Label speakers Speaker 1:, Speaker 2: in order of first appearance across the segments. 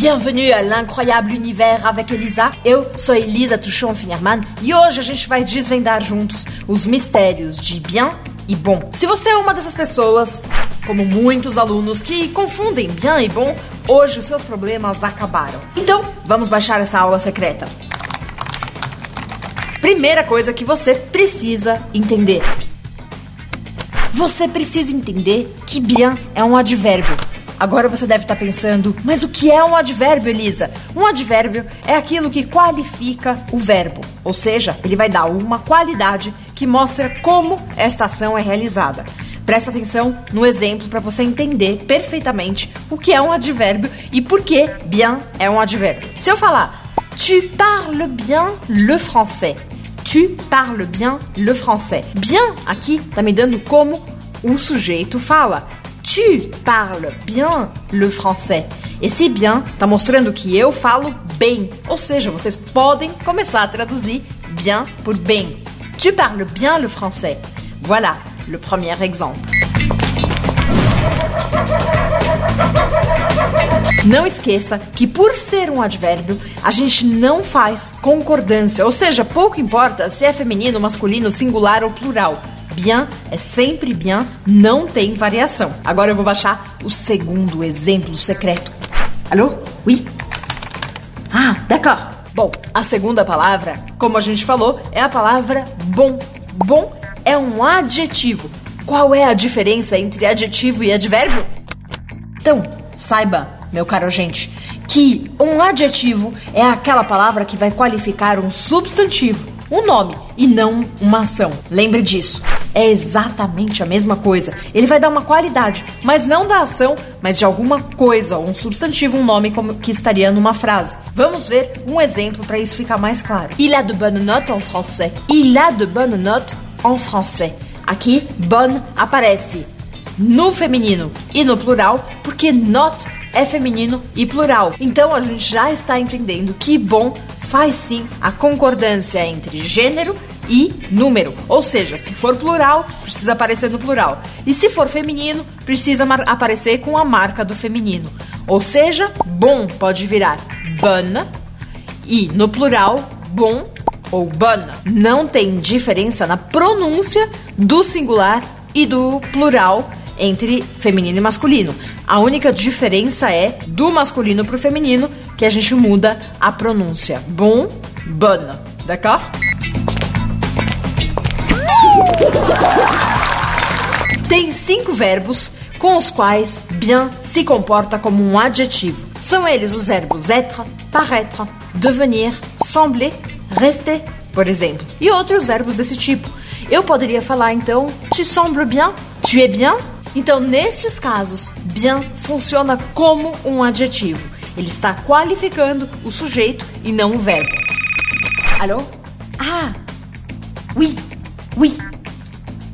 Speaker 1: Bienvenue à l'incroyable univers avec Elisa. Eu sou Elisa Tuchon Finnerman e hoje a gente vai desvendar juntos os mistérios de bien e bom. Se você é uma dessas pessoas, como muitos alunos que confundem bien e bom, hoje os seus problemas acabaram. Então, vamos baixar essa aula secreta. Primeira coisa que você precisa entender. Você precisa entender que bien é um advérbio. Agora você deve estar pensando, mas o que é um advérbio, Elisa? Um advérbio é aquilo que qualifica o verbo, ou seja, ele vai dar uma qualidade que mostra como esta ação é realizada. Presta atenção no exemplo para você entender perfeitamente o que é um advérbio e por que bien é um advérbio. Se eu falar, tu parles bien le français. Tu parles bien le français. Bien aqui tá me dando como o sujeito fala. Tu parles bien le français. Esse bien tá mostrando que eu falo bem, ou seja, vocês podem começar a traduzir bien por bem. Tu parles bien le français. Voilà le premier exemple. Não esqueça que por ser um advérbio, a gente não faz concordância, ou seja, pouco importa se é feminino, masculino, singular ou plural. Bien é sempre bien, não tem variação. Agora eu vou baixar o segundo exemplo secreto. Alô? Oui? Ah, d'accord. Bom, a segunda palavra, como a gente falou, é a palavra bom. Bom é um adjetivo. Qual é a diferença entre adjetivo e advérbio? Então, saiba, meu caro gente, que um adjetivo é aquela palavra que vai qualificar um substantivo, um nome, e não uma ação. Lembre disso. É exatamente a mesma coisa. Ele vai dar uma qualidade, mas não da ação, mas de alguma coisa, um substantivo, um nome como que estaria numa frase. Vamos ver um exemplo para isso ficar mais claro. Il a de bonnes notes en français. Il a de bonnes notes en français. Aqui, bonne aparece no feminino e no plural, porque not é feminino e plural. Então a gente já está entendendo que bom faz sim a concordância entre gênero e número. Ou seja, se for plural, precisa aparecer no plural. E se for feminino, precisa aparecer com a marca do feminino. Ou seja, bom pode virar bonne e no plural, bom ou bonne. Não tem diferença na pronúncia do singular e do plural entre feminino e masculino. A única diferença é do masculino para o feminino que a gente muda a pronúncia. Bon, bonne. D'accord? Tem cinco verbos com os quais bien se comporta como um adjetivo. São eles os verbos être, paraître, devenir, sembler, rester, por exemplo, e outros verbos desse tipo. Eu poderia falar então tu sembles bien, tu es bien. Então, nestes casos, bien funciona como um adjetivo. Ele está qualificando o sujeito e não o verbo. Alô? Ah! Oui, oui.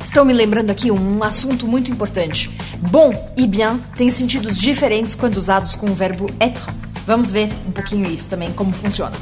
Speaker 1: Estou me lembrando aqui um assunto muito importante. Bom e bien têm sentidos diferentes quando usados com o verbo être. Vamos ver um pouquinho isso também, como funciona.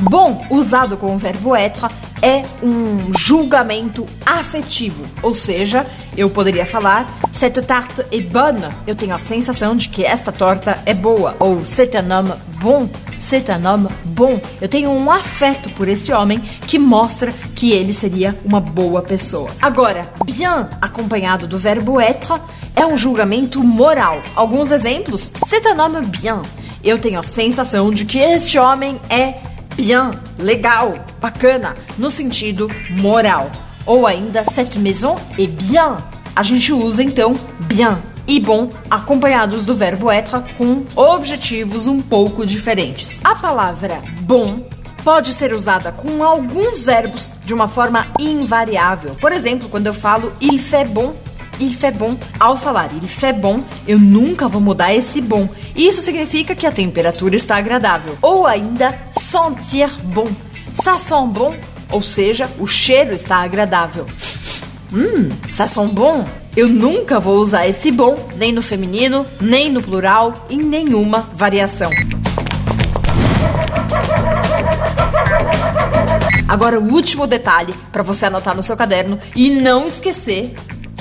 Speaker 1: Bom, usado com o verbo être, é um julgamento afetivo, ou seja, eu poderia falar cette tarte est bonne. Eu tenho a sensação de que esta torta é boa, ou c'est un homme bon. C'est un homme bon. Eu tenho um afeto por esse homem que mostra que ele seria uma boa pessoa. Agora, bien acompanhado do verbo être é um julgamento moral. Alguns exemplos: c'est un homme bien. Eu tenho a sensação de que este homem é bien, legal, bacana, no sentido moral. Ou ainda, cette maison est bien. A gente usa então bien e bom acompanhados do verbo être com objetivos um pouco diferentes. A palavra bom pode ser usada com alguns verbos de uma forma invariável. Por exemplo, quando eu falo il fait bon, il fait bon. Ao falar il fait bon, eu nunca vou mudar esse bom. Isso significa que a temperatura está agradável. Ou ainda sentir bon. Ça sent bon, ou seja, o cheiro está agradável. Hum, ça sent bon. Eu nunca vou usar esse bom, nem no feminino, nem no plural, em nenhuma variação. Agora, o último detalhe para você anotar no seu caderno e não esquecer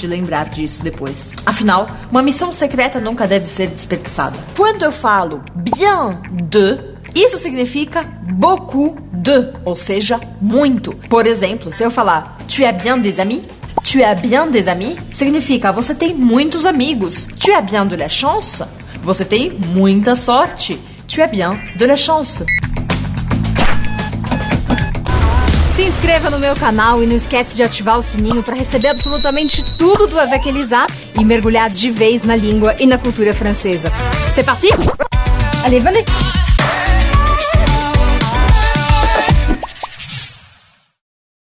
Speaker 1: de lembrar disso depois. Afinal, uma missão secreta nunca deve ser desperdiçada. Quando eu falo bien de, isso significa beaucoup de, ou seja, muito. Por exemplo, se eu falar tu as bien des amis, tu as bien des amis significa você tem muitos amigos. Tu as bien de la chance, você tem muita sorte. Tu as bien de la chance. Se inscreva no meu canal e não esquece de ativar o sininho para receber absolutamente tudo do Avec Elisa e mergulhar de vez na língua e na cultura francesa. C'est parti? Allez, venez!